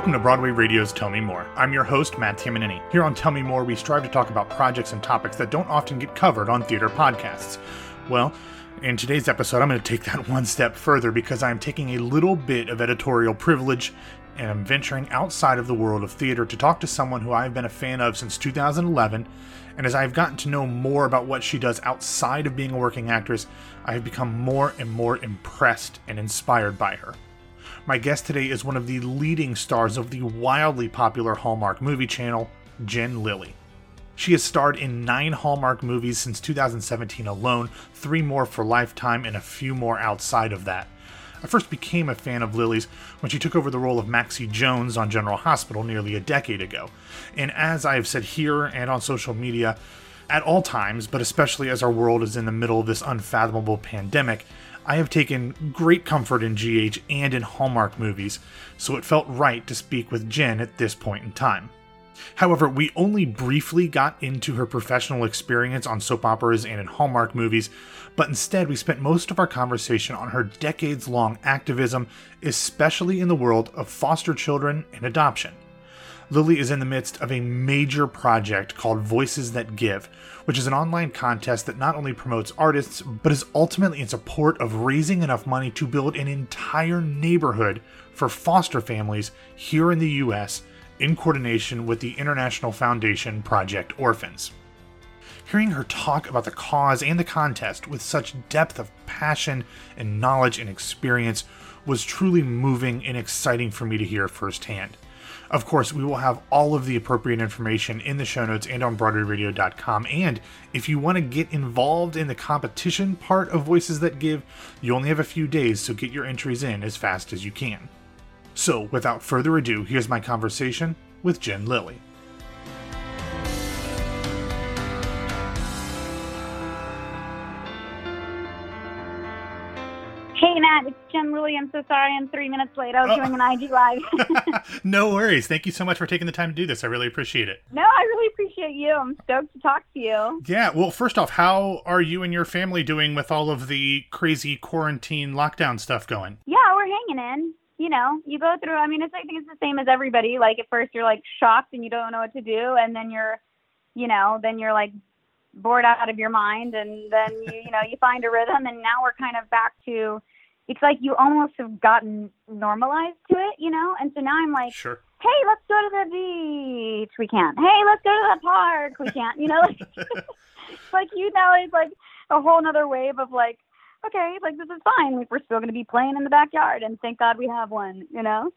Welcome to Broadway Radio's Tell Me More. I'm your host, Matt Tamanini. Here on Tell Me More, we strive to talk about projects and topics that don't often get covered on theater podcasts. Well, in today's episode, I'm going to take that one step further because I'm taking a little bit of editorial privilege and I'm venturing outside of the world of theater to talk to someone who I've been a fan of since 2011. And as I've gotten to know more about what she does outside of being a working actress, I have become more and more impressed and inspired by her. My guest today is one of the leading stars of the wildly popular Hallmark movie channel, Jen Lilley. She has starred in nine Hallmark movies since 2017 alone, three more for Lifetime, and a few more outside of that. I first became a fan of Lilley's when she took over the role of Maxie Jones on General Hospital nearly a decade ago. And as I have said here and on social media, at all times, but especially as our world is in the middle of this unfathomable pandemic, I have taken great comfort in GH and in Hallmark movies, so it felt right to speak with Jen at this point in time. However, we only briefly got into her professional experience on soap operas and in Hallmark movies, but instead we spent most of our conversation on her decades long activism, especially in the world of foster children and adoption. Lilley is in the midst of a major project called Voices That Give, which is an online contest that not only promotes artists, but is ultimately in support of raising enough money to build an entire neighborhood for foster families here in the US in coordination with the international foundation Project Orphans. Hearing her talk about the cause and the contest with such depth of passion and knowledge and experience was truly moving and exciting for me to hear firsthand. Of course, we will have all of the appropriate information in the show notes and on BroadwayRadio.com. And if you want to get involved in the competition part of Voices That Give, you only have a few days, so get your entries in as fast as you can. So, without further ado, here's my conversation with Jen Lilley. Hey Matt, it's Jen Lilley. I'm so sorry I'm three minutes late. I was oh. doing an IG live. no worries. Thank you so much for taking the time to do this. I really appreciate it. No, I really appreciate you. I'm stoked to talk to you. Yeah. Well, first off, how are you and your family doing with all of the crazy quarantine lockdown stuff going? Yeah, we're hanging in you know, you go through. I mean, it's I think it's the same as everybody. Like at first you're like shocked and you don't know what to do, and then you're, you know, then you're like bored out of your mind, and then you you know you find a rhythm, and now we're kind of back to. It's like you almost have gotten normalized to it, you know, and so now I'm like, sure. Hey, let's go to the beach. We can't. Hey, let's go to the park. We can't. You know, like, like you know, it's like a whole nother wave of like okay, like this is fine. like We're still going to be playing in the backyard, and thank God we have one. You know.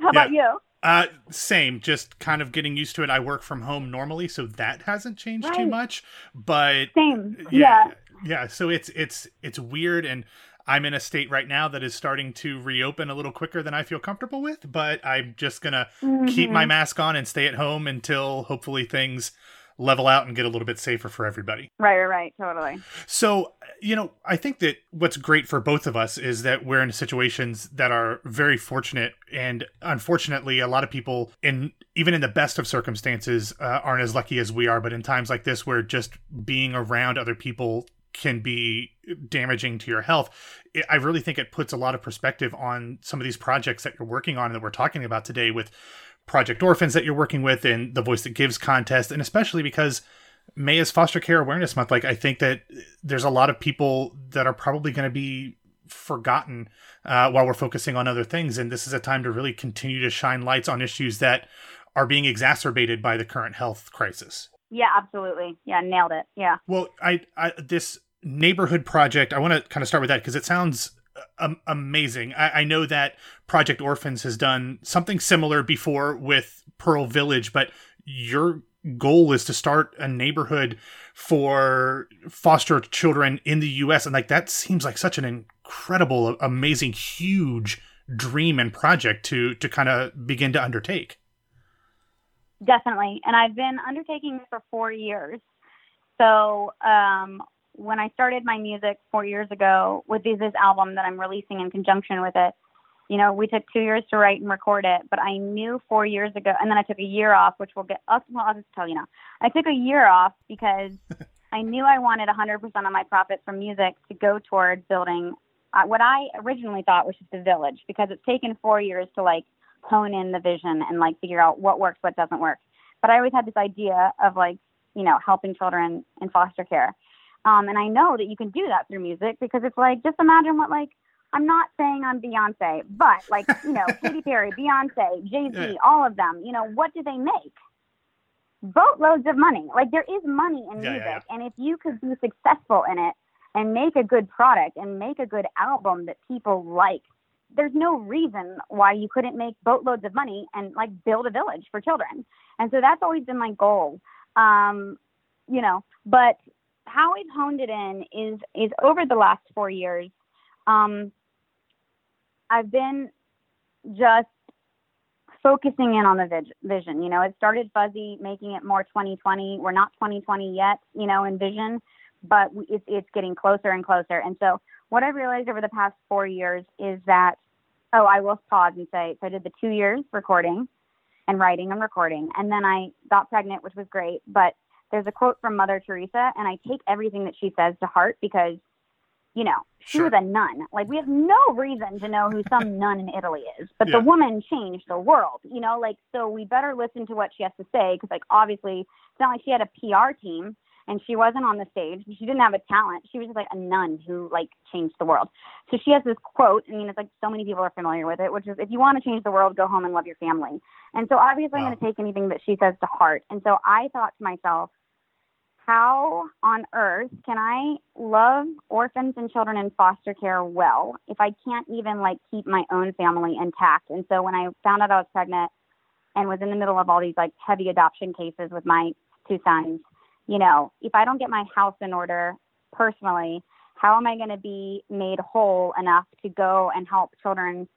How yeah. about you? Uh, same. Just kind of getting used to it. I work from home normally, so that hasn't changed right. too much. But same. Yeah, yeah. Yeah. So it's it's it's weird and. I'm in a state right now that is starting to reopen a little quicker than I feel comfortable with, but I'm just to mm-hmm. keep my mask on and stay at home until hopefully things level out and get a little bit safer for everybody. Right, right, right, totally. So, you know, I think that what's great for both of us is that we're in situations that are very fortunate and unfortunately a lot of people in even in the best of circumstances uh, aren't as lucky as we are, but in times like this where just being around other people can be damaging to your health. I really think it puts a lot of perspective on some of these projects that you're working on that we're talking about today with Project Orphans that you're working with and the Voice That Gives contest, and especially because May is Foster Care Awareness Month. Like, I think that there's a lot of people that are probably going to be forgotten uh, while we're focusing on other things, and this is a time to really continue to shine lights on issues that are being exacerbated by the current health crisis. Yeah, absolutely. Yeah, nailed it. Yeah. Well, I, I this neighborhood project, I want to kind of start with that because it sounds um, amazing. I, I, know that Project Orphans has done something similar before with Pearl Village, but your goal is to start a neighborhood for foster children in the U.S. and like that seems like such an incredible, amazing, huge dream and project to to kind of begin to undertake. Definitely, and I've been undertaking this for four years. So um, when I started my music four years ago with this, this album that I'm releasing in conjunction with it, you know, we took two years to write and record it, but I knew four years ago, and then I took a year off, which we'll get. Well, I'll just tell you now. I took a year off because I knew I wanted 100% of my profit from music to go towards building uh, what I originally thought was just a village, because it's taken four years to like hone in the vision and like figure out what works, what doesn't work. But I always had this idea of like, you know, helping children in foster care. Um, and I know that you can do that through music because it's like, just imagine what like, I'm not saying I'm Beyonce, but like, you know, Katy Perry, Beyonce, Jay Z, yeah. all of them, you know, what do they make? Boatloads of money. Like there is money in yeah, music. Yeah, and if you could be successful in it and make a good product and make a good album that people like, there's no reason why you couldn't make boatloads of money and like build a village for children. And so that's always been my goal. Um, you know, but how we've honed it in is is over the last four years. Um, I've been just focusing in on the vision. You know, it started fuzzy, making it more 2020. We're not 2020 yet, you know, in vision, but it's, it's getting closer and closer. And so, what I've realized over the past four years is that, oh, I will pause and say, so I did the two years recording and writing and recording, and then I got pregnant, which was great. But there's a quote from Mother Teresa, and I take everything that she says to heart because you know, she sure. was a nun. Like we have no reason to know who some nun in Italy is, but yeah. the woman changed the world. You know, like so we better listen to what she has to say because like obviously it's not like she had a PR team and she wasn't on the stage. She didn't have a talent. She was just like a nun who like changed the world. So she has this quote. I mean, it's like so many people are familiar with it, which is if you want to change the world, go home and love your family. And so obviously wow. I'm going to take anything that she says to heart. And so I thought to myself how on earth can I love orphans and children in foster care well if I can't even like keep my own family intact? And so when I found out I was pregnant and was in the middle of all these like heavy adoption cases with my two sons, you know, if I don't get my house in order personally, how am I going to be made whole enough to go and help children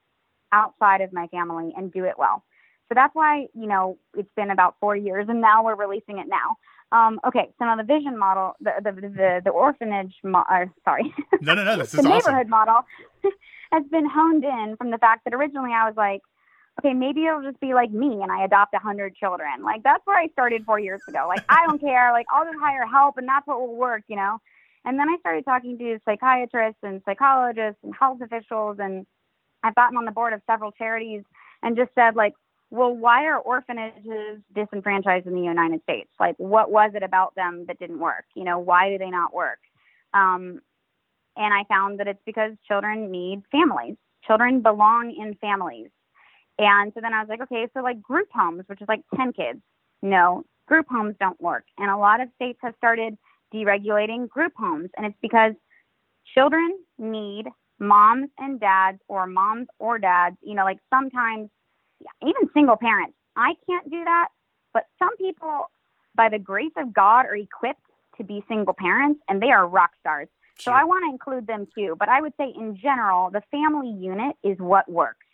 outside of my family and do it well? So that's why, you know, it's been about four years and now we're releasing it now. Um, okay, so now the vision model, the the the, the orphanage, mo- uh, sorry, no, no, no, this the is neighborhood awesome. model has been honed in from the fact that originally I was like, okay, maybe it'll just be like me and I adopt a hundred children. Like that's where I started four years ago. Like I don't care. Like I'll just hire help and that's what will work, you know. And then I started talking to psychiatrists and psychologists and health officials, and I've gotten on the board of several charities and just said like, well, why are orphanages disenfranchised in the United States? Like, what was it about them that didn't work? You know, why do they not work? Um, and I found that it's because children need families. Children belong in families. And so then I was like, okay, so like group homes, which is like 10 kids. No, group homes don't work. And a lot of states have started deregulating group homes. And it's because children need moms and dads or moms or dads. You know, like sometimes even single parents. I can't do that, but some people, by the grace of God, are equipped to be single parents and they are rock stars. Sure. So I want to include them too. But I would say, in general, the family unit is what works.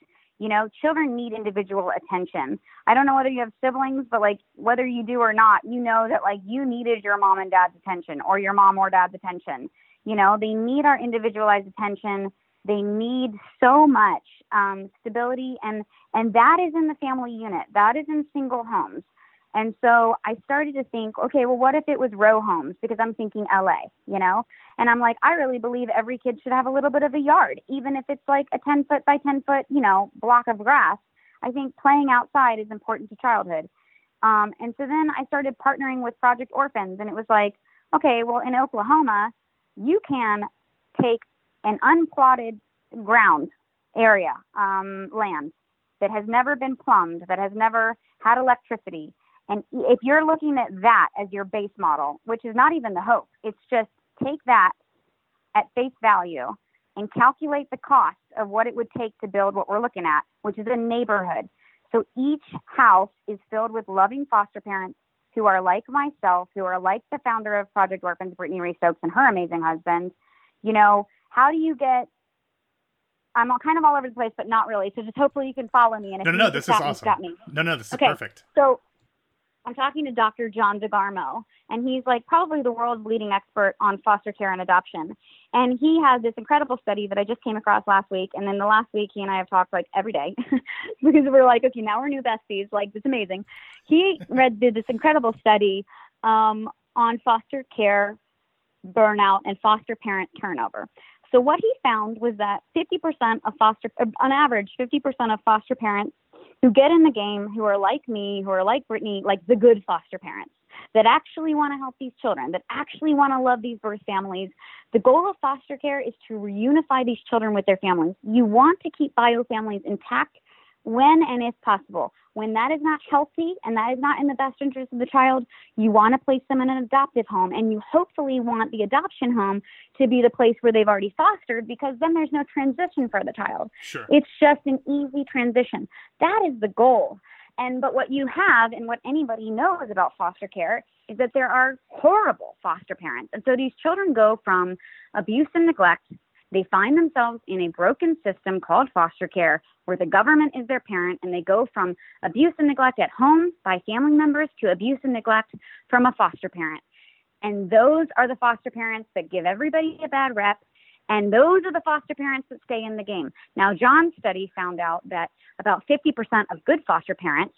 You know, children need individual attention. I don't know whether you have siblings, but like whether you do or not, you know that like you needed your mom and dad's attention or your mom or dad's attention. You know, they need our individualized attention they need so much um, stability, and and that is in the family unit. That is in single homes. And so I started to think, okay, well, what if it was row homes? Because I'm thinking LA, you know? And I'm like, I really believe every kid should have a little bit of a yard, even if it's like a 10 foot by 10 foot, you know, block of grass. I think playing outside is important to childhood. Um, and so then I started partnering with Project Orphans, and it was like, okay, well, in Oklahoma, you can take an unplotted ground area, um, land that has never been plumbed, that has never had electricity. And if you're looking at that as your base model, which is not even the hope, it's just take that at face value and calculate the cost of what it would take to build what we're looking at, which is a neighborhood. So each house is filled with loving foster parents who are like myself, who are like the founder of Project Orphans, Brittany Ray Stokes, and her amazing husband. You know, how do you get I'm all, kind of all over the place, but not really. So just hopefully you can follow me. And if no, no, no, this is awesome. Got me. No, no, this is okay, perfect. So I'm talking to Dr. John DeGarmo, and he's like probably the world's leading expert on foster care and adoption. And he has this incredible study that I just came across last week. And then the last week, he and I have talked like every day because we're like, okay, now we're new besties. Like, it's amazing. He read did this incredible study um, on foster care burnout and foster parent turnover. So what he found was that 50% of foster, on average, 50% of foster parents who get in the game, who are like me, who are like Brittany, like the good foster parents that actually want to help these children, that actually want to love these birth families. The goal of foster care is to reunify these children with their families. You want to keep bio families intact when and if possible. When that is not healthy and that is not in the best interest of the child, you want to place them in an adoptive home and you hopefully want the adoption home to be the place where they've already fostered because then there's no transition for the child. Sure. It's just an easy transition. That is the goal. And but what you have and what anybody knows about foster care is that there are horrible foster parents. And so these children go from abuse and neglect they find themselves in a broken system called foster care where the government is their parent and they go from abuse and neglect at home by family members to abuse and neglect from a foster parent. And those are the foster parents that give everybody a bad rep. And those are the foster parents that stay in the game. Now, John's study found out that about 50% of good foster parents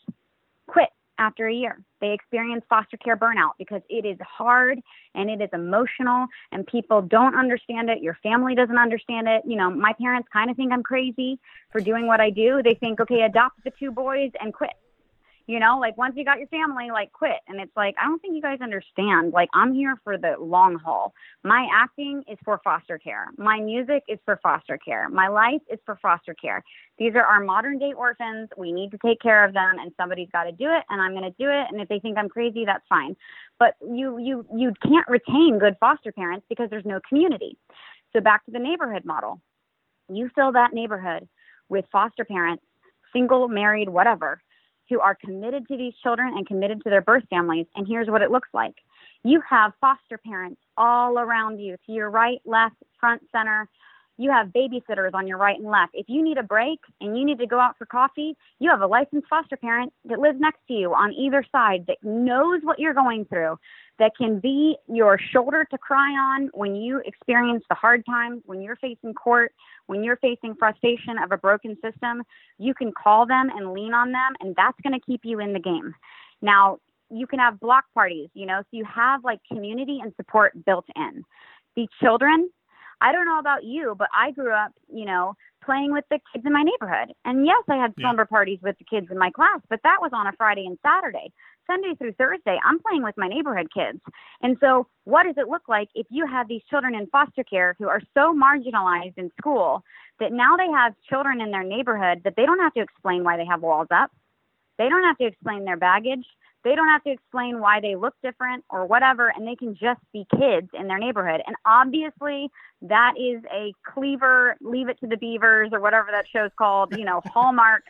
quit after a year. They experience foster care burnout because it is hard and it is emotional and people don't understand it. Your family doesn't understand it. You know, my parents kind of think I'm crazy for doing what I do. They think, okay, adopt the two boys and quit. You know, like once you got your family, like quit. And it's like, I don't think you guys understand. Like, I'm here for the long haul. My acting is for foster care. My music is for foster care. My life is for foster care. These are our modern day orphans. We need to take care of them, and somebody's got to do it, and I'm going to do it. And if they think I'm crazy, that's fine. But you, you, you can't retain good foster parents because there's no community. So back to the neighborhood model. You fill that neighborhood with foster parents, single, married, whatever who are committed to these children and committed to their birth families. And here's what it looks like you have foster parents all around you to your right, left, front, center. You have babysitters on your right and left. If you need a break and you need to go out for coffee, you have a licensed foster parent that lives next to you on either side that knows what you're going through, that can be your shoulder to cry on when you experience the hard times, when you're facing court, when you're facing frustration of a broken system. You can call them and lean on them, and that's going to keep you in the game. Now, you can have block parties, you know, so you have like community and support built in. The children, I don't know about you, but I grew up, you know, playing with the kids in my neighborhood. And yes, I had slumber yeah. parties with the kids in my class, but that was on a Friday and Saturday. Sunday through Thursday, I'm playing with my neighborhood kids. And so, what does it look like if you have these children in foster care who are so marginalized in school that now they have children in their neighborhood that they don't have to explain why they have walls up? They don't have to explain their baggage. They don't have to explain why they look different or whatever, and they can just be kids in their neighborhood. And obviously, that is a cleaver, leave it to the beavers or whatever that show's called, you know, hallmark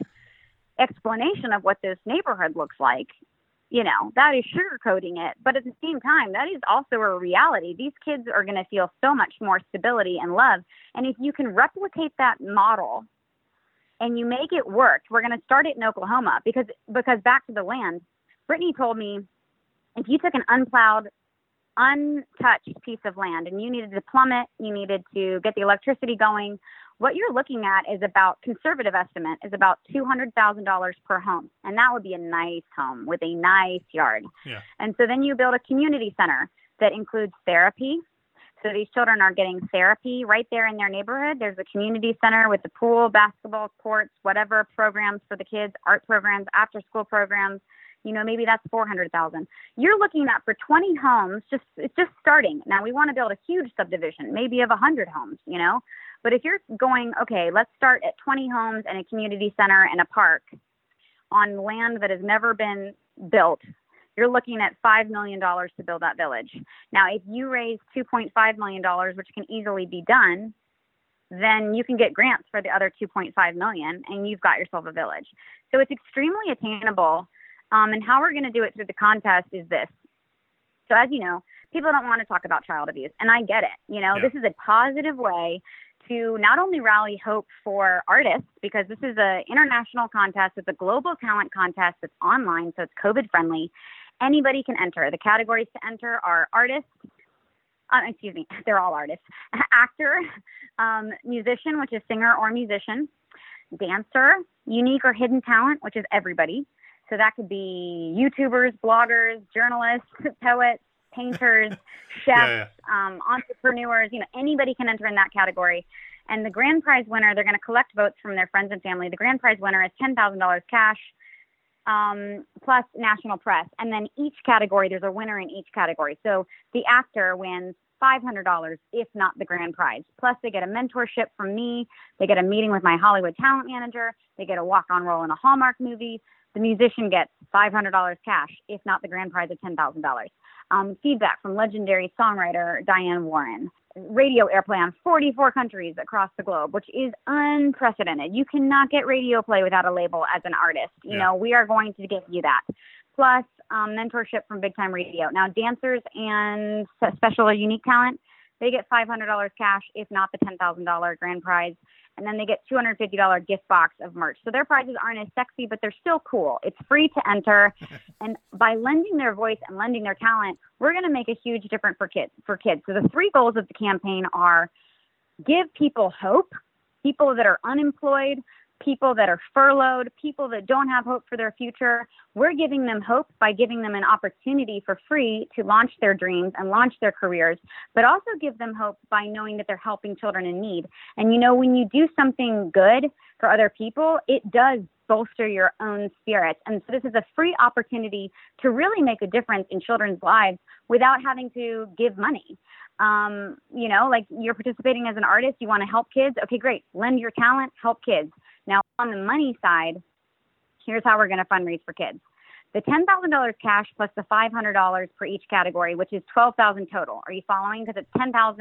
explanation of what this neighborhood looks like you know, that is sugarcoating it. But at the same time, that is also a reality. These kids are going to feel so much more stability and love. And if you can replicate that model and you make it work, we're going to start it in Oklahoma because, because back to the land, Brittany told me if you took an unplowed, untouched piece of land and you needed to plumb it, you needed to get the electricity going, what you're looking at is about conservative estimate is about $200,000 per home. And that would be a nice home with a nice yard. Yeah. And so then you build a community center that includes therapy. So these children are getting therapy right there in their neighborhood. There's a community center with the pool, basketball courts, whatever programs for the kids, art programs, after school programs. You know, maybe that's 400,000. You're looking at for 20 homes, just it's just starting. Now we want to build a huge subdivision, maybe of 100 homes, you know. But if you're going, okay, let's start at 20 homes and a community center and a park on land that has never been built, you're looking at $5 million to build that village. Now, if you raise $2.5 million, which can easily be done, then you can get grants for the other 2.5 million and you've got yourself a village. So it's extremely attainable. Um, and how we're going to do it through the contest is this. So as you know, people don't want to talk about child abuse, and I get it. You know, yeah. this is a positive way to not only rally hope for artists, because this is an international contest, it's a global talent contest that's online, so it's COVID friendly. Anybody can enter. The categories to enter are artists, uh, excuse me, they're all artists, actor, um, musician, which is singer or musician, dancer, unique or hidden talent, which is everybody. So that could be YouTubers, bloggers, journalists, poets, painters, chefs, yeah, yeah. Um, entrepreneurs. You know, anybody can enter in that category. And the grand prize winner, they're going to collect votes from their friends and family. The grand prize winner is $10,000 cash um, plus national press. And then each category, there's a winner in each category. So the actor wins $500, if not the grand prize. Plus, they get a mentorship from me. They get a meeting with my Hollywood talent manager. They get a walk on role in a Hallmark movie. The musician gets $500 cash, if not the grand prize of $10,000. Um, feedback from legendary songwriter Diane Warren radio airplay on 44 countries across the globe, which is unprecedented. You cannot get radio play without a label as an artist. You yeah. know, we are going to give you that. Plus, um, mentorship from Big Time Radio. Now, dancers and special or unique talent, they get $500 cash, if not the $10,000 grand prize and then they get $250 gift box of merch. So their prizes aren't as sexy, but they're still cool. It's free to enter, and by lending their voice and lending their talent, we're going to make a huge difference for kids. For kids, so the three goals of the campaign are give people hope, people that are unemployed, people that are furloughed, people that don't have hope for their future. We're giving them hope by giving them an opportunity for free to launch their dreams and launch their careers, but also give them hope by knowing that they're helping children in need. And you know, when you do something good for other people, it does bolster your own spirits. And so this is a free opportunity to really make a difference in children's lives without having to give money. Um, you know, like you're participating as an artist, you want to help kids. Okay, great. Lend your talent, help kids. Now, on the money side, here's how we're going to fundraise for kids. The $10,000 cash plus the $500 for each category, which is 12,000 total. Are you following? Because it's 10,000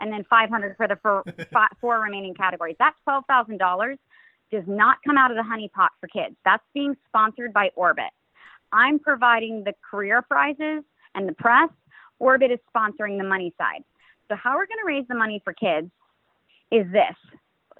and then 500 for the four, four remaining categories. That $12,000 does not come out of the honey pot for kids. That's being sponsored by Orbit. I'm providing the career prizes and the press. Orbit is sponsoring the money side. So how we're going to raise the money for kids is this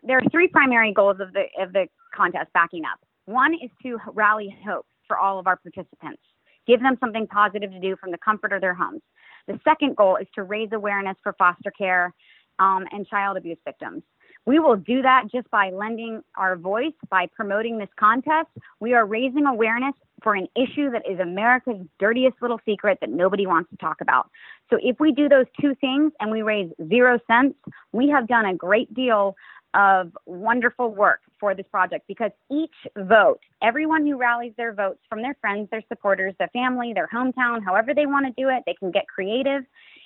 there are three primary goals of the of the contest backing up. One is to rally hope for all of our participants, give them something positive to do from the comfort of their homes. The second goal is to raise awareness for foster care um, and child abuse victims. We will do that just by lending our voice, by promoting this contest. We are raising awareness for an issue that is America's dirtiest little secret that nobody wants to talk about. So if we do those two things and we raise zero cents, we have done a great deal of wonderful work for this project because each vote, everyone who rallies their votes from their friends, their supporters, their family, their hometown, however they want to do it, they can get creative.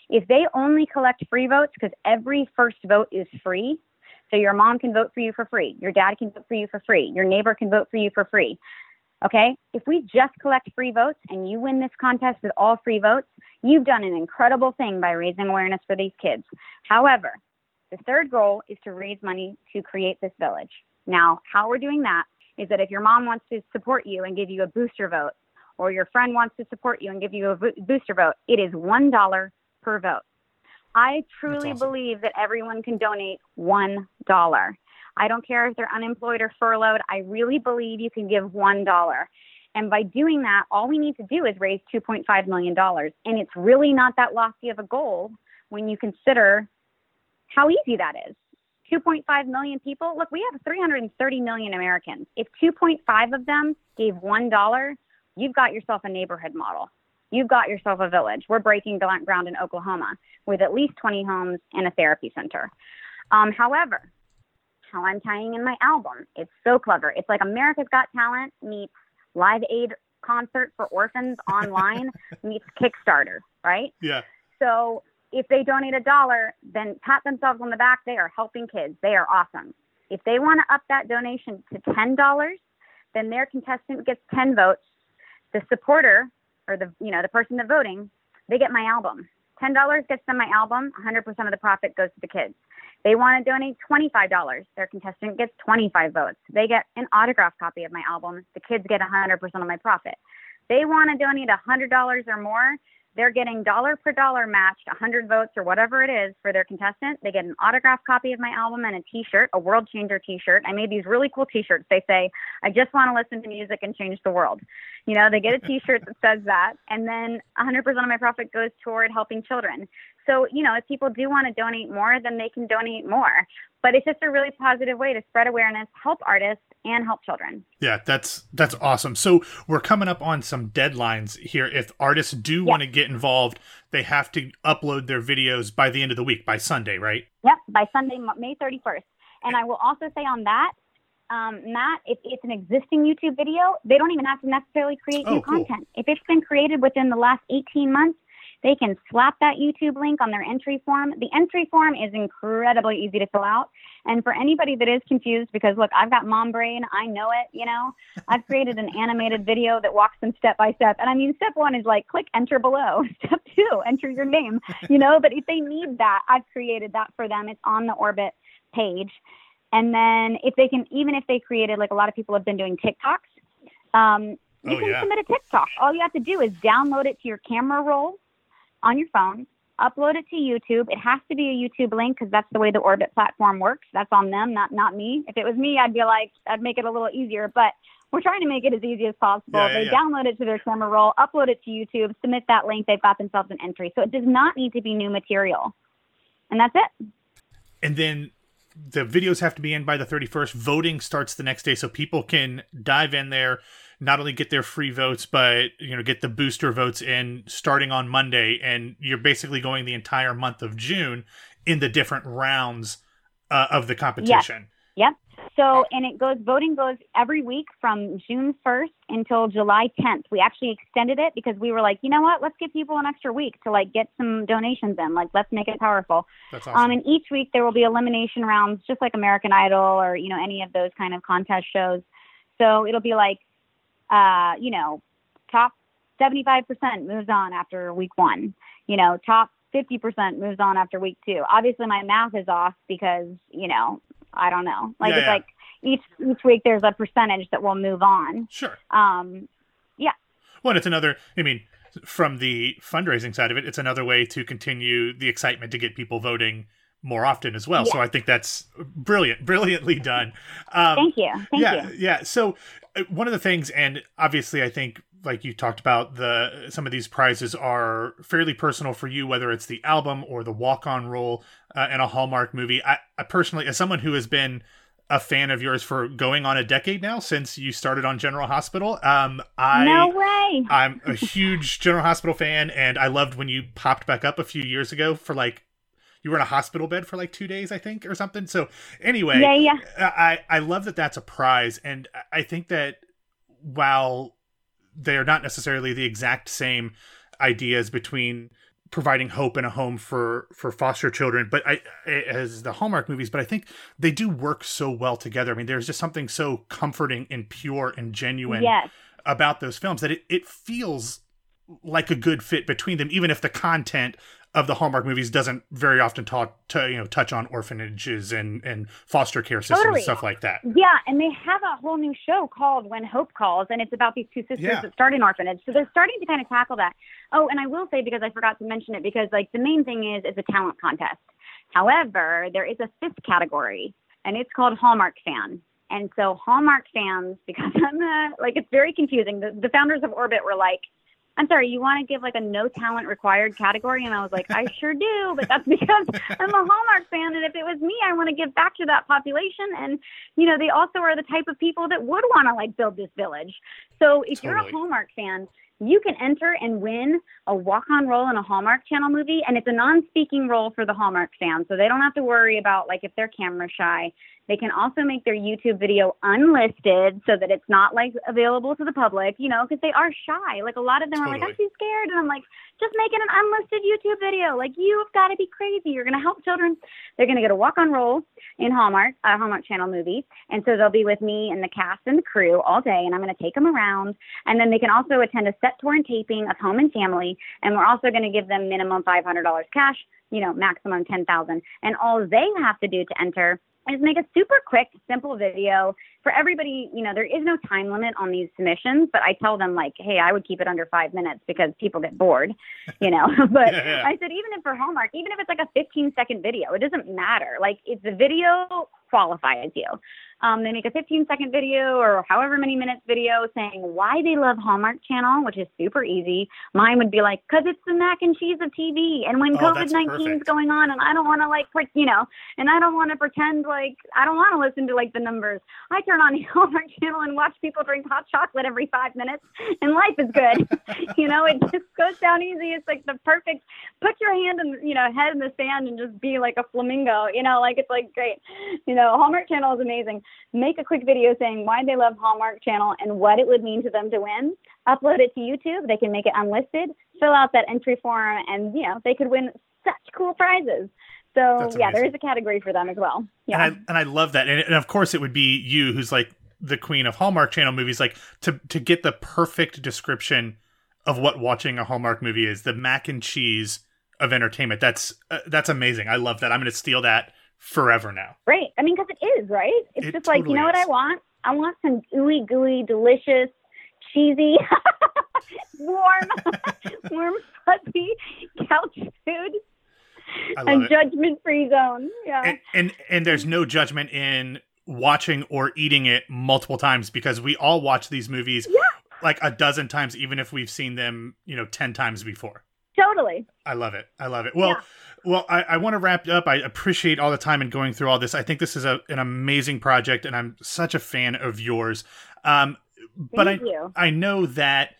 If they only collect free votes, because every first vote is free, so your mom can vote for you for free, your dad can vote for you for free, your neighbor can vote for you for free. Okay, if we just collect free votes and you win this contest with all free votes, you've done an incredible thing by raising awareness for these kids. However, the third goal is to raise money to create this village. Now, how we're doing that is that if your mom wants to support you and give you a booster vote, or your friend wants to support you and give you a booster vote, it is $1 per vote. I truly awesome. believe that everyone can donate $1. I don't care if they're unemployed or furloughed. I really believe you can give $1. And by doing that, all we need to do is raise $2.5 million. And it's really not that lofty of a goal when you consider how easy that is. 2.5 million people. Look, we have 330 million Americans. If 2.5 of them gave $1, you've got yourself a neighborhood model. You've got yourself a village. We're breaking ground in Oklahoma with at least 20 homes and a therapy center. Um, however, how I'm tying in my album, it's so clever. It's like America's Got Talent meets Live Aid concert for orphans online meets Kickstarter, right? Yeah. So if they donate a dollar, then pat themselves on the back. They are helping kids. They are awesome. If they want to up that donation to $10, then their contestant gets 10 votes. The supporter or the, you know, the person that's voting, they get my album. $10 gets them my album. 100% of the profit goes to the kids. They want to donate $25. Their contestant gets 25 votes. They get an autographed copy of my album. The kids get 100% of my profit. They want to donate a $100 or more they're getting dollar per dollar matched 100 votes or whatever it is for their contestant. They get an autographed copy of my album and a t-shirt, a world changer t-shirt. I made these really cool t-shirts. They say, I just want to listen to music and change the world. You know, they get a t-shirt that says that. And then 100% of my profit goes toward helping children. So, you know, if people do want to donate more, then they can donate more. But it's just a really positive way to spread awareness, help artists, and help children. Yeah, that's that's awesome. So we're coming up on some deadlines here. If artists do want to get involved, they have to upload their videos by the end of the week, by Sunday, right? Yep, by Sunday, May 31st. And I will also say on that, um, Matt, if it's an existing YouTube video, they don't even have to necessarily create Oh, new cool. content. If it's been created within the last 18 months, they can slap that YouTube link on their entry form. The entry form is incredibly easy to fill out. And for anybody that is confused, because look, I've got mom brain, I know it, you know, I've created an animated video that walks them step by step. And I mean, step one is like click enter below. Step two, enter your name, you know, but if they need that, I've created that for them. It's on the Orbit page. And then if they can, even if they created, like a lot of people have been doing TikToks, um, you Oh, can yeah. submit a TikTok. All you have to do is download it to your camera roll on your phone, upload it to YouTube. It has to be a YouTube link because that's the way the Orbit platform works. That's on them, not not me. If it was me, I'd be like, I'd make it a little easier. But we're trying to make it as easy as possible. Yeah, yeah, they yeah. download it to their camera roll, upload it to YouTube, submit that link. They've got themselves an entry. So it does not need to be new material. And that's it. and then the videos have to be in by the 31st voting starts the next day so people can dive in there not only get their free votes but you know get the booster votes in starting on monday and you're basically going the entire month of june in the different rounds uh, of the competition Yep. So, and it goes, voting goes every week from June 1st until July 10th. We actually extended it because we were like, you know what? Let's give people an extra week to like get some donations in. Like, let's make it powerful. that's awesome. Um, and each week there will be elimination rounds, just like American Idol or, you know, any of those kind of contest shows. So it'll be like, uh, you know, top 75% moves on after week one. You know, top 50% moves on after week two. Obviously, my math is off because, you know, I don't know. Like, Yeah, it's yeah. like each, each week there's a percentage that will move on. sure Um, yeah. well it's another i mean from the fundraising side of it it's another way to continue the excitement to get people voting more often as well so i think that's brilliant brilliantly done um, thank you. Thank yeah, you. yeah. So one of the things, and obviously, I think like you talked about, the some of these prizes are fairly personal for you, whether it's the album or the walk-on role uh, in a Hallmark movie. I, I personally, as someone who has been a fan of yours for going on a decade now since you started on General Hospital, um, I no way. I'm a huge General Hospital fan, and I loved when you popped back up a few years ago for like you were in a hospital bed for like two days, I think, or something. So anyway, Yeah, yeah. I I love that that's a prize, and I think that while they are not necessarily the exact same ideas between providing hope in a home for for foster children but i as the hallmark movies but i think they do work so well together i mean there's just something so comforting and pure and genuine Yes. about those films that it, it feels like a good fit between them even if the content of the hallmark movies doesn't very often talk to you know touch on orphanages and and foster care systems Totally. and stuff like that Yeah, and they have a whole new show called When Hope Calls, and it's about these two sisters Yeah. that start an orphanage. So they're starting to kind of tackle that. Oh, and I will say because I forgot to mention it, because like the main thing is it's a talent contest. However, there is a fifth category, and it's called Hallmark Fan. And so Hallmark fans, because I'm a, like it's very confusing. The, the founders of Orbit were like, I'm sorry, you want to give like a no talent required category? And I was like, I sure do, but that's because I'm a Hallmark fan. And if it was me, I want to give back to that population. And, you know, they also are the type of people that would want to like build this village. So if you're a Hallmark fan, you can enter and win a walk on role in a Hallmark Channel movie. And it's a non speaking role for the Hallmark fans. So they don't have to worry about like if they're camera shy. They can also make their YouTube video unlisted so that it's not like available to the public, you know, because they are shy. Like a lot of them are like, I'm too scared. And I'm like, just make it an unlisted YouTube video. Like you've got to be crazy. You're going to help children. They're going to get a walk on role in Hallmark, a Hallmark Channel movie. And so they'll be with me and the cast and the crew all day. And I'm going to take them around. And then they can also attend a set tour and taping of Home and Family. And we're also going to give them minimum $500 cash, you know, maximum 10000 And all they have to do to enter is make a super quick, simple video for everybody. You know, there is no time limit on these submissions, but I tell them like, hey, I would keep it under five minutes because people get bored, you know. but Yeah, yeah. I said, even if for Hallmark, even if it's like a 15 second video, it doesn't matter. Like, if the video qualifies you, Um, they make a 15 second video or however many minutes video saying why they love Hallmark Channel, which is super easy. Mine would be like, because it's the mac and cheese of TV. And when Oh, COVID 19 is going on and I don't want to like, you know, and I don't want to pretend like I don't want to listen to like the numbers. I turn on Hallmark Channel and watch people drink hot chocolate every five minutes and life is good. you know, it just goes down easy. It's like the perfect, put your hand in, you know, head in the sand and just be like a flamingo, you know, like it's like great. You know, Hallmark Channel is amazing. Make a quick video saying why they love Hallmark Channel and what it would mean to them to win. Upload it to YouTube. They can make it unlisted, fill out that entry form, and, you know, they could win such cool prizes. So, yeah, there is a category for them as well. Yeah. And I and I love that. And, and of course, it would be you who's like the queen of Hallmark Channel movies. Like to to get the perfect description of what watching a Hallmark movie is, the mac and cheese of entertainment. That's uh, that's amazing. I love that. I'm going to steal that forever now. Right. I mean, because it is, right? It's It just like, you totally know what I want? I want some ooey gooey, delicious, cheesy, warm, warm, fuzzy couch food and judgment free zone. Yeah. And, and and there's no judgment in watching or eating it multiple times because we all watch these movies Yeah. like a dozen times, even if we've seen them, you know, ten times before. Totally. I love it. I love it. Well, Yeah. well, I, I want to wrap up. I appreciate all the time and going through all this. I think this is a, an amazing project, and I'm such a fan of yours. Um, but Thank I you. I know that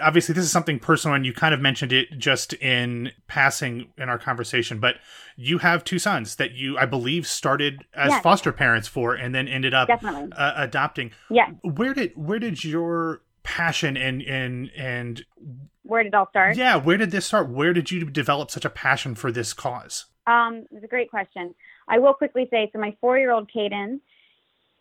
obviously this is something personal, and you kind of mentioned it just in passing in our conversation. But you have two sons that you, I believe, started as Yes. foster parents for, and then ended up uh, adopting. Yeah. Where did where did your passion and and and Where did it all start? yeah, where did this start? Where did you develop such a passion for this cause? Um, it's a great question. I will quickly say so my four year old Caden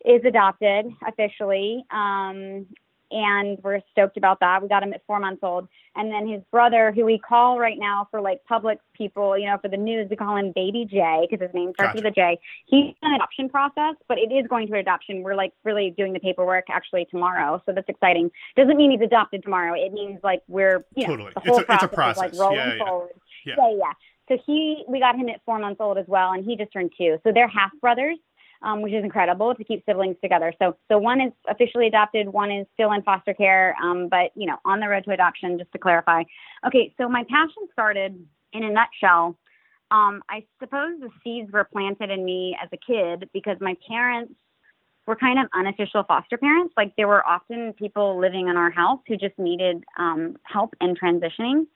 is adopted officially. Um, and we're stoked about that. We got him at four months old. And then his brother, who we call right now for like public people, you know, for the news, we call him Baby J because his name starts Gotcha. with a J. He's in an adoption process, but it is going to adoption. We're like really doing the paperwork actually tomorrow. So that's exciting. Doesn't mean he's adopted tomorrow. It means like we're, you know, Totally. the It's whole a- it's a process, is like rolling Yeah, yeah. forward. Yeah. yeah, yeah. So he, we got him at four months old as well, and he just turned two. So they're half brothers, um, which is incredible to keep siblings together. So, so one is officially adopted, one is still in foster care, um, but you know, on the road to adoption. Just to clarify. Okay, so my passion started in a nutshell. Um, I suppose the seeds were planted in me as a kid because my parents were kind of unofficial foster parents. Like there were often people living in our house who just needed um, help in transitioning.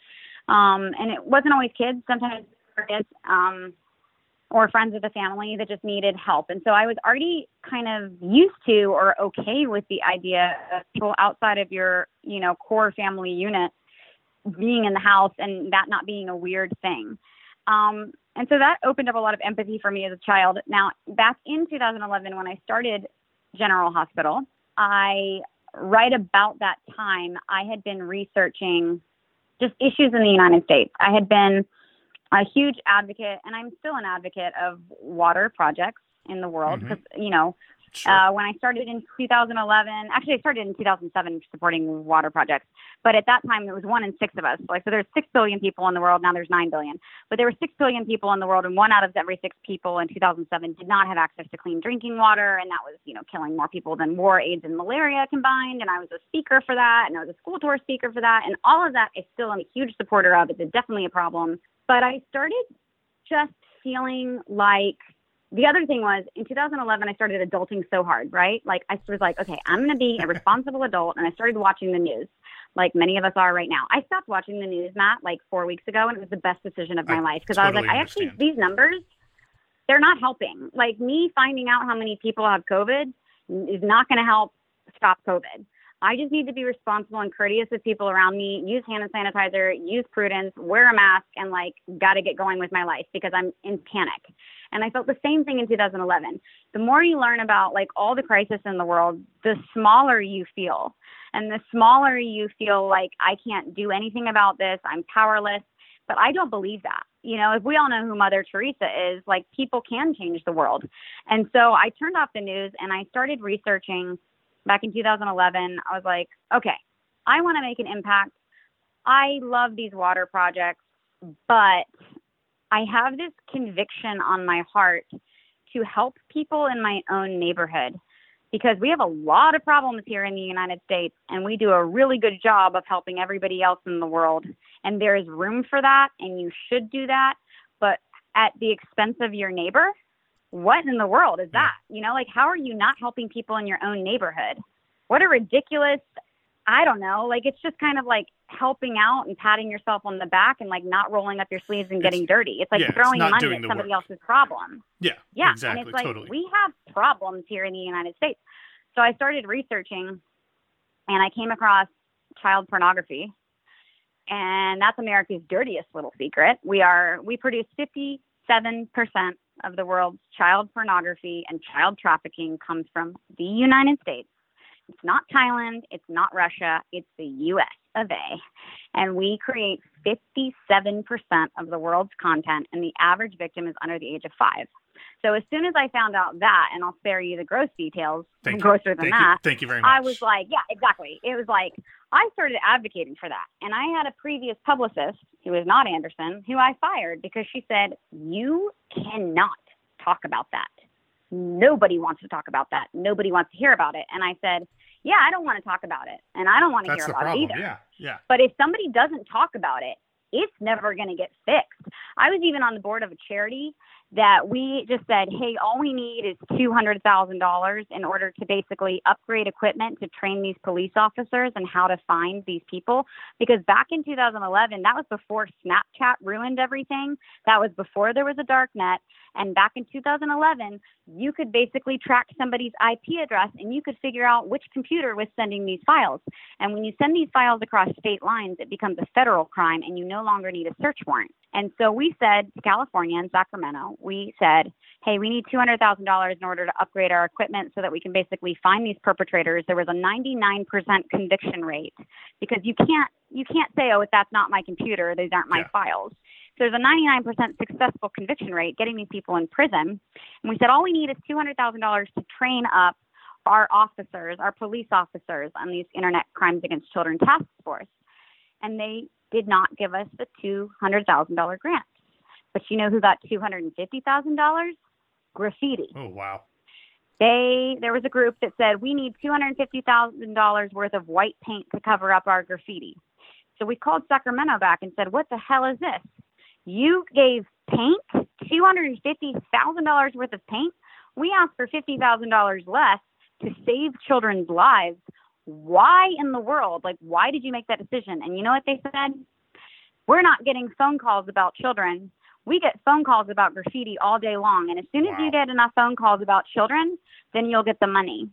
Um, and it wasn't always kids, sometimes kids um, or friends of the family that just needed help. And so I was already kind of used to or okay with the idea of people outside of your, you know, core family unit being in the house and that not being a weird thing. Um, and so that opened up a lot of empathy for me as a child. Now, back in 2011, when I started General Hospital, I, right about that time, I had been researching just issues in the United States. I had been a huge advocate, and I'm still an advocate of water projects in the world because, you know, Sure. uh, when I started in 2011, actually, I started in 2007 supporting water projects. But at that time, there was one in six of us. Like, so there's six billion people in the world. Now there's nine billion. But there were six billion people in the world, and one out of every six people in 2007 did not have access to clean drinking water, and that was, you know, killing more people than war, AIDS, and malaria combined. And I was a speaker for that, and I was a school tour speaker for that, and all of that I still am a huge supporter of. It's definitely a problem. But I started just feeling like the other thing was in 2011 i started adulting so hard right? Like i was like okay i'm going to be a responsible adult and i started watching the news like many of us are right now. I stopped watching the news matt like four weeks ago and it was the best decision of my I life because i was totally like i actually these numbers they're not helping. Like me finding out how many people have covid is not going to help stop covid I just need to be responsible and courteous with people around me, use hand sanitizer, use prudence, wear a mask, and like, got to get going with my life because I'm in panic. And I felt the same thing in 2011. The more you learn about like all the crisis in the world, the smaller you feel. And the smaller you feel like I can't do anything about this, I'm powerless. But I don't believe that. You know, if we all know who Mother Teresa is, like people can change the world. And so I turned off the news and I started researching back in 2011. I was like, okay, I want to make an impact. I love these water projects, but I have this conviction on my heart to help people in my own neighborhood. because we have a lot of problems here in the United States and we do a really good job of helping everybody else in the world. And there is room for that and you should do that, but at the expense of your neighbor. What in the world is that? You know, like how are you not helping people in your own neighborhood? What a ridiculous I don't know. Like it's just kind of like helping out and patting yourself on the back and like not rolling up your sleeves and getting It's- dirty. It's like yeah, throwing not money at somebody work. else's problem. Yeah. Yeah. Exactly. And it's like totally. we have problems here in the United States. So I started researching and I came across child pornography. And that's America's dirtiest little secret. We are we produce 57% of the world's child pornography and child trafficking comes from the United States. It's not Thailand, it's not Russia, it's the US of A. And we create 57% of the world's content, and the average victim is under the age of five. So as soon as I found out that, and I'll spare you the gross details, Thank you. grosser than Thank that, you. Thank you very much. I was like, yeah, exactly. It was like I started advocating for that. And I had a previous publicist who was not Anderson who I fired because she said, You cannot talk about that. Nobody wants to talk about that. Nobody wants to hear about it. And I said, Yeah, I don't want to talk about it. And I don't want to That's hear about problem. it either. Yeah. Yeah. But if somebody doesn't talk about it, it's never going to get fixed. I was even on the board of a charity that we just said, hey, all we need is $200,000 in order to basically upgrade equipment to train these police officers and how to find these people. Because back in 2011, that was before Snapchat ruined everything. That was before there was a dark net. And back in 2011, you could basically track somebody's IP address and you could figure out which computer was sending these files. And when you send these files across state lines, it becomes a federal crime and you no longer need a search warrant. And so we said to California and Sacramento, we said, hey, we need $200,000 in order to upgrade our equipment so that we can basically find these perpetrators. There was a 99% conviction rate because you can't you can't say, oh, if that's not my computer, these aren't my Yeah. files. So there's a 99% successful conviction rate getting these people in prison. And we said all we need is $200,000 to train up our officers, our police officers on these internet crimes against children task force. And they did not give us the $200,000 grant. But you know who got $250,000? Graffiti. Oh wow. They there was a group that said we need $250,000 worth of white paint to cover up our graffiti. So we called Sacramento back and said, "What the hell is this? You gave paint $250,000 worth of paint. We asked for $50,000 less to save children's lives. Why in the world? Like why did you make that decision?" And you know what they said? We're not getting phone calls about children. We get phone calls about graffiti all day long. And as soon as Wow. you get enough phone calls about children, then you'll get the money.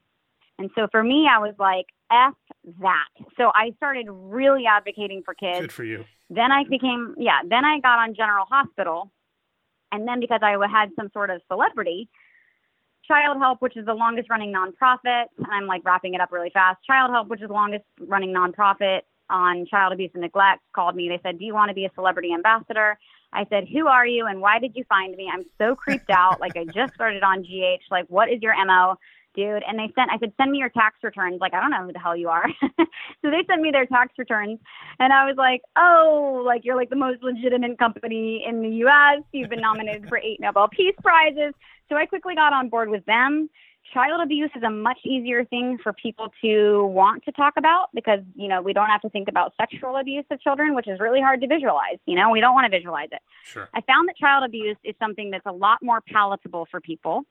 And so for me, I was like, F that. So I started really advocating for kids. Good for you. Then I became, yeah, then I got on General Hospital. And then because I had some sort of celebrity, Childhelp, which is the longest running nonprofit, I'm like wrapping it up really fast. Childhelp, which is the longest running nonprofit on child abuse and neglect, called me. They said, Do you want to be a celebrity ambassador? I said, Who are you and why did you find me? I'm so creeped out. like, I just started on GH. Like, what is your MO? Dude, and they sent, I said, send me your tax returns. Like, I don't know who the hell you are. so they sent me their tax returns. And I was like, oh, like, you're like the most legitimate company in the US. You've been nominated for eight Nobel Peace Prizes. So I quickly got on board with them. Child abuse is a much easier thing for people to want to talk about because, you know, we don't have to think about sexual abuse of children, which is really hard to visualize. You know, we don't want to visualize it. Sure. I found that child abuse is something that's a lot more palatable for people.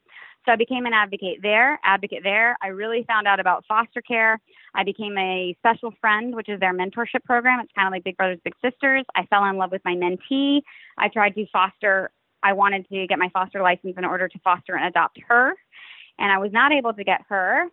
So I became an advocate there, advocate there. I really found out about foster care. I became a special friend, which is their mentorship program. It's kind of like Big Brothers Big Sisters. I fell in love with my mentee. I tried to foster I wanted to get my foster license in order to foster and adopt her. And I was not able to get her.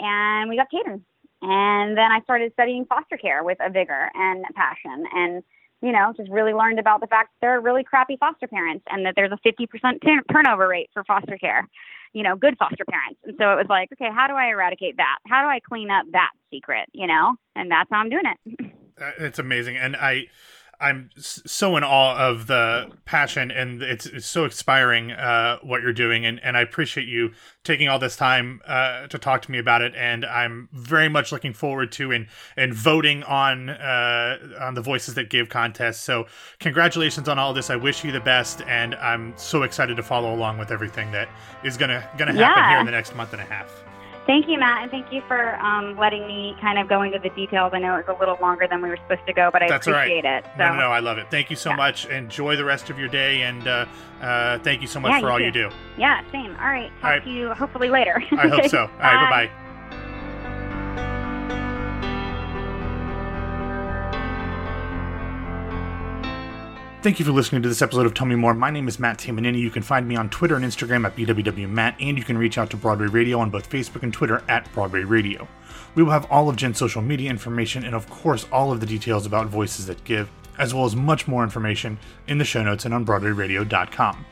And we got Caden. And then I started studying foster care with a vigor and passion. And you know, just really learned about the fact that there are really crappy foster parents and that there's a 50% turn- turnover rate for foster care, you know, good foster parents. And so it was like, okay, how do I eradicate that? How do I clean up that secret, you know? And that's how I'm doing it. It's amazing, and I, I'm so in awe of the passion, and it's, it's so inspiring uh, what you're doing, and, and I appreciate you taking all this time uh, to talk to me about it, and I'm very much looking forward to and and voting on uh, on the Voices That Give contest. So congratulations on all this. I wish you the best, and I'm so excited to follow along with everything that is gonna gonna happen Yeah. here in the next month and a half. Thank you, Matt, and thank you for um, letting me kind of go into the details. I know it was a little longer than we were supposed to go, but I That's appreciate right. it. So. No, no, no, I love it. Thank you so Yeah. much. Enjoy the rest of your day, and uh, uh, thank you so much Yeah, for you all too. you do. Yeah, same. All right. Talk All right. to you hopefully later. I hope so. All right, bye bye. Thank you for listening to this episode of Tell Me More. My name is Matt Tamanini. You can find me on Twitter and Instagram at BWWMatt, and you can reach out to Broadway Radio on both Facebook and Twitter at Broadway Radio. We will have all of Jen's social media information and, of course, all of the details about Voices That Give, as well as much more information in the show notes and on BroadwayRadio.com.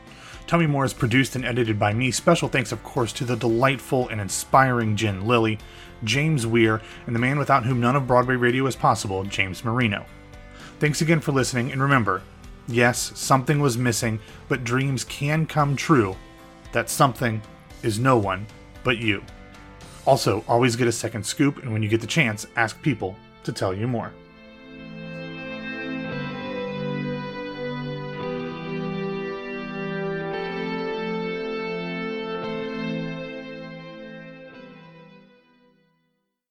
Tell Me More is produced and edited by me. Special thanks, of course, to the delightful and inspiring Jen Lilley, James Weir, and the man without whom none of Broadway Radio is possible, James Marino. Thanks again for listening, and remember yes, something was missing, but dreams can come true. That something is no one but you. Also, always get a second scoop, and when you get the chance, ask people to tell you more.